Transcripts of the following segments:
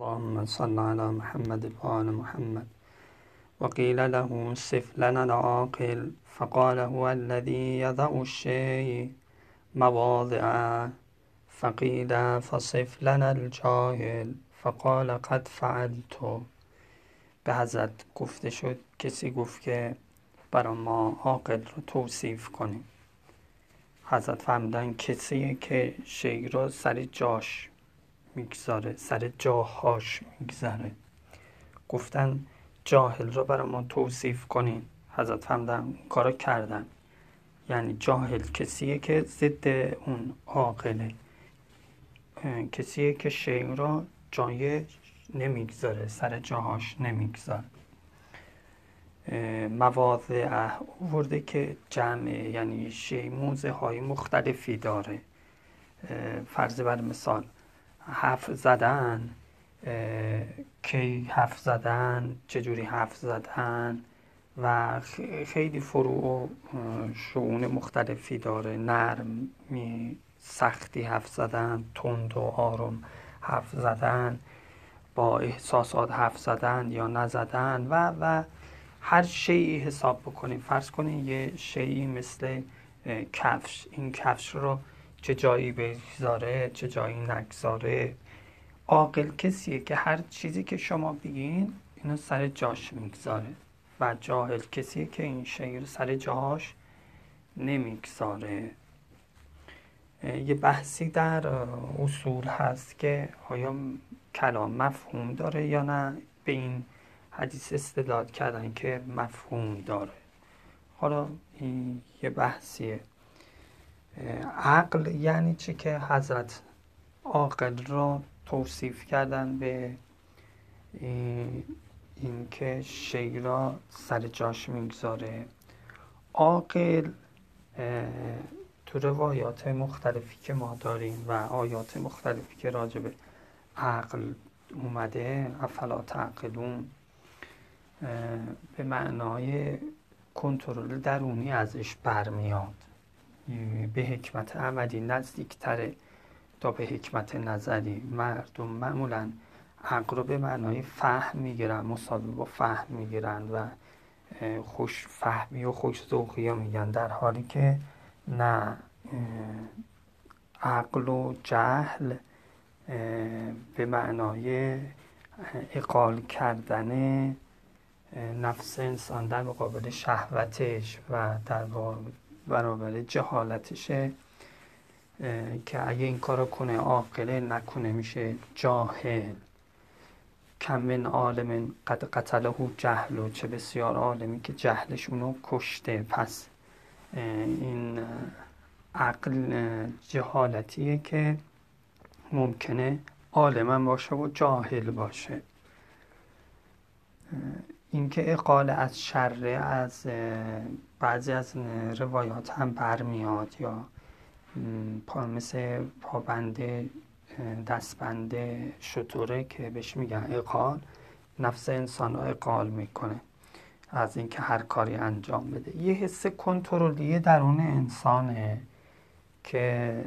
اللهم صل على محمد وآل محمد. وقيل له صف لنا العاقل فقال هو الذي يضع الشيء مواضعه فقیل فصف لنا الجاهل فقال قد فعلت. به حضرت گفته شد کسی گفت که برای ما عاقل رو توصیف کنیم. حضرت فرمودن کسی که شی رو سر جاش می‌گذاره سر جاهاش می‌گذاره گفتن جاهل رو برای ما توصیف کنیم حضرت فرمودن کارو کردن. یعنی جاهل کسیه که ضد اون عاقله. کسیه که شی را جای نمی‌گذاره سر جاهاش نمی‌گذاره. مواضع ورده که جمع یعنی شی موزه های مختلفی داره. فرض بر مثال حرف زدن کی حرف زدن چجوری حرف زدن و خیلی فروع و شعون مختلفی داره. نرمی سختی حرف زدن تند و آروم حرف زدن با احساسات حرف زدن یا نزدن و و هر شیعی حساب بکنیم. فرض کنیم یه شیعی مثل کفش. این کفش رو چه جایی بگذاره چه جایی نگذاره. عاقل کسیه که هر چیزی که شما بگین اینو سر جاش می‌گذاره و جاهل کسیه که این شی رو سر جاهاش نمی‌گذاره. یه بحثی در اصول هست که آیا کلام مفهوم داره یا نه؟ به این حدیث استدلال کردن که مفهوم داره. حالا این یه بحثیه. عقل یعنی چی که حضرت عاقل را توصیف کردن به اینکه شی را سر جاش می‌گذاره. عاقل تو روایات مختلفی که ما داریم و آیات مختلفی که راجع به عقل اومده افلا تعقلون به معنای کنترل درونی ازش برمیاد. به حکمت عملی نزدیکتره. تا به حکمت نظری مردم معمولا عقل رو به معنای فهم می‌گیرن مساوی با فهم می‌گیرن و خوش فهمی و خوش ذوقی ها میگن. در حالی که نه عقل و جهل به معنای اقال کردن نفس انسان در مقابل شهوتش و در برابر جهالتشه که اگه این کارو کنه عاقله نکنه میشه جاهل. کم من عالم قد قتله جهل و چه بسیار عالمی که جهلش اونو کشته. پس این عقل جهالتیه که ممکنه عالم باشه و جاهل باشه. اینکه اقاله از شر از بعضی از روایات هم برمیاد یا مثل پابنده دستبنده شطوره که بهش میگن اقال نفس انسان رو اقال می‌کنه از اینکه هر کاری انجام بده. یه حس کنترلی درون انسانه که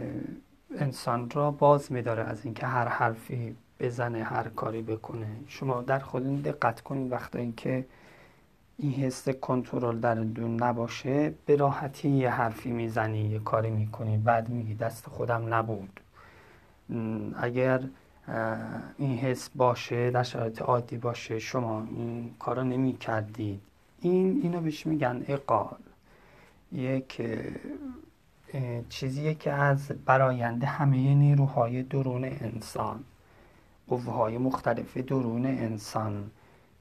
انسان را باز میداره از اینکه هر حرفی بزنه هر کاری بکنه. شما در خودتون دقت کنید وقتی که این حس کنترل در دون نباشه به راحتی یه حرفی می‌زنی یه کاری می‌کنی بعد میگی دست خودم نبود. اگر این حس باشه در شرایط عادی باشه شما این کارا نمی کردید این اینو بهش میگن اقال یک چیزیه که از براینده همه نیروهای درون انسان. قوه مختلف درون انسان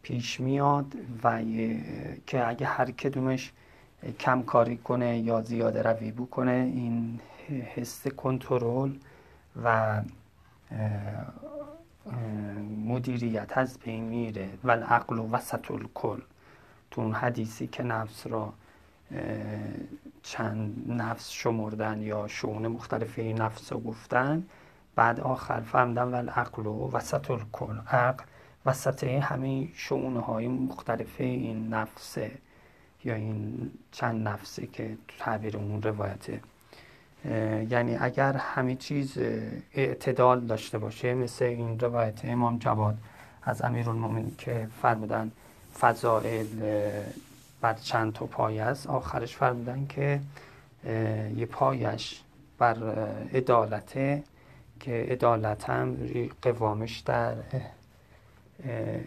پیش میاد و که اگه هر کدومش کم کاری کنه یا زیاده روی بکنه این حس کنترل و مدیریت از بین میره. و العقل و وسط الکل. تو اون حدیثی که نفس را چند نفس شمردن یا شعون مختلف این نفس رو گفتن بعد آخر فهمدن و العقل و وسط الکل عقل وسط همه شعونه های مختلف این نفسه یا این چند نفسه که تعبیر اون روایت یعنی اگر همه چیز اعتدال داشته باشه مثل این روایت امام جواد از امیرالمومنین که فرمودن فضائل بر چند تا پای است آخرش فرمودن که یه پایش بر عدالته که عدالت هم قوامش در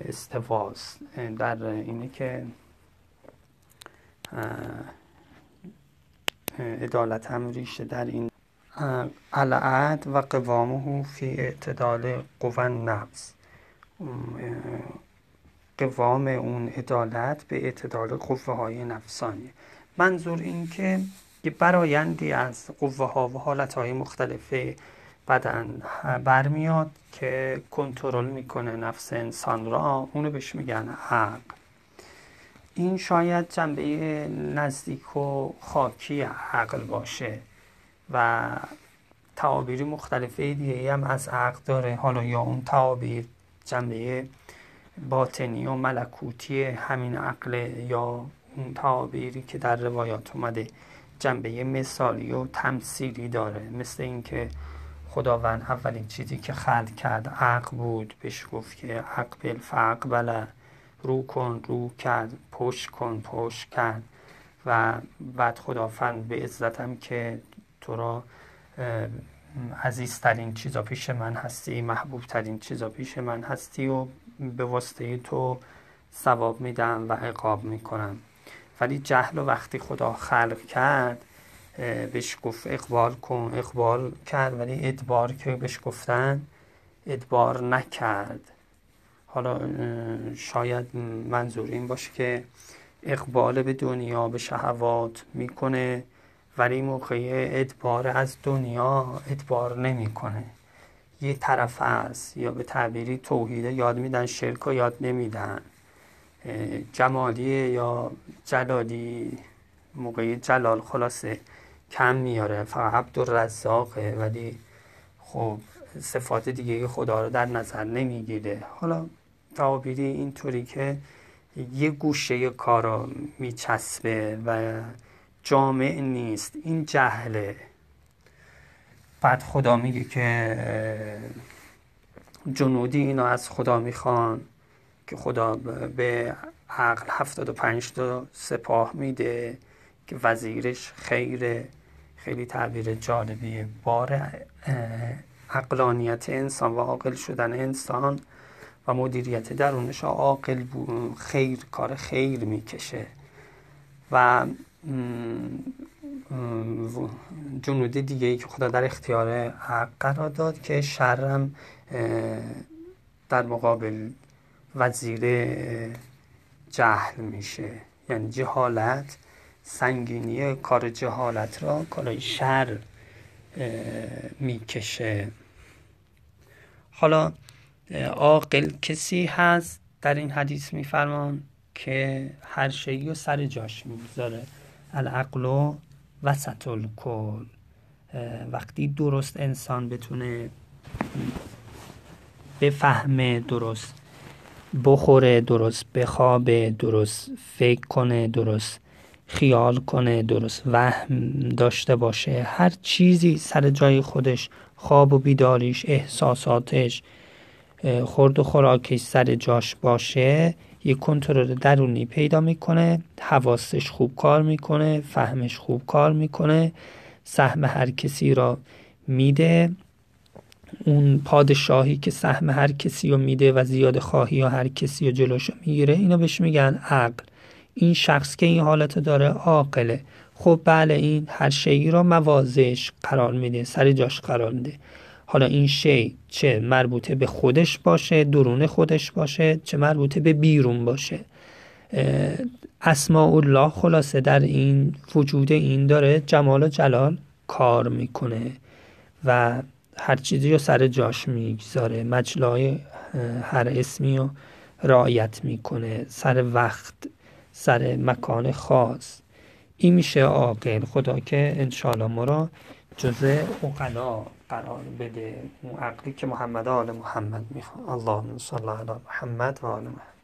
استواز در اینه که عدالت هم ریشه در این العد و قوامه فی اعتدال قوان نفس. قوام اون عدالت به اعتدال قوه های نفسانی. منظور این که یه برایندی از قوه ها و حالت های مختلف بدن برمیاد که کنترل می‌کنه نفس انسان را اونو بهش میگن عقل. این شاید جنبه نزدیک و خاکی عقل باشه و تعابیر مختلفه دیگه هم از عقل داره. حالا یا اون تعابیر جنبه باطنی و ملکوتی همین عقل یا اون تعابیری که در روایات اومده جنبه مثالی و تمثیلی داره. مثل اینکه خداوند اولین چیزی که خلق کرد عقل بود بهش گفت که عقبل فعقبل رو کن رو کرد پشت کن پشت کرد. و بعد خداوند به عزتم که تو را عزیزترین چیزا پیش من هستی محبوب ترین چیزا پیش من هستی و به واسطه تو ثواب میدم و عقاب می‌کنم. ولی جهل و وقتی خدا خلق کرد بهش گفت اقبال کن اقبال کرد ولی ادبار که بهش گفتن ادبار نکرد. حالا شاید منظور این باشه که اقبال به دنیا به شهوات می‌کنه ولی موقع ادبار از دنیا ادبار نمی‌کنه. یه طرف است یا به تعبیری توحیده یاد میدن شرک رو یاد نمیدن. جمالی یا جلالی موقع جلال خلاصه. کم میاره. فقط عبد رزاقه ولی خب صفات دیگه خدا رو در نظر نمی‌گیره. حالا تعابیری اینطوری که یه گوشه کار رو میچسبه و جامع نیست. این جهله. بعد خدا میگه که جنودی اینا از خدا می‌خوان که خدا به عقل هفتاد و پنج تا سپاه میده که وزیرش خیره. خیلی تعبیر جالبیه. بار عقلانیت انسان و عاقل شدن انسان و مدیریت درونش عاقل خیر کار خیر می‌کشه. و جنود دیگه ای که خدا در اختیار حق قرار داد که شرم در مقابل وزیر جهل میشه. یعنی جهالت سنگینی کار جهالت را کارای شر می‌کشه. حالا عاقل کسی هست در این حدیث میفرمان که هر شیء و سر جاش می‌گذاره. العقل و وسط الکل. وقتی درست انسان بتونه بفهمه درست بخوره درست بخوابه درست فکر کنه درست خیال کنه درست وهم داشته باشه هر چیزی سر جای خودش خواب و بیداریش احساساتش خورد و خوراکش سر جاش باشه یک کنترل درونی پیدا می‌کنه حواسش خوب کار می‌کنه فهمش خوب کار می‌کنه سهم هر کسی را میده. اون پادشاهی که سهم هر کسی رو میده و زیاد خواهی یا هر کسی رو جلوش می‌گیره اینو بهش میگن عقل. این شخص که این حالت داره عاقله. خب بله این هر شیعی را موازش قرار میده سر جاش قرار میده. حالا این شی چه مربوطه به خودش باشه درون خودش باشه چه مربوطه به بیرون باشه. اسماء الله خلاصه در این وجود این داره جمال و جلال کار می‌کنه و هر چیزی رو سر جاش می‌گذاره. مجلای هر اسمی رو رعایت می‌کنه. سر وقت سر مکان خاص. این میشه عاقل خدا که انشاءالله ما را جزء اقلا قرار بده. اون عقلی که محمد آل محمد می‌خواد. اللهم صل علی محمد و آل محمد.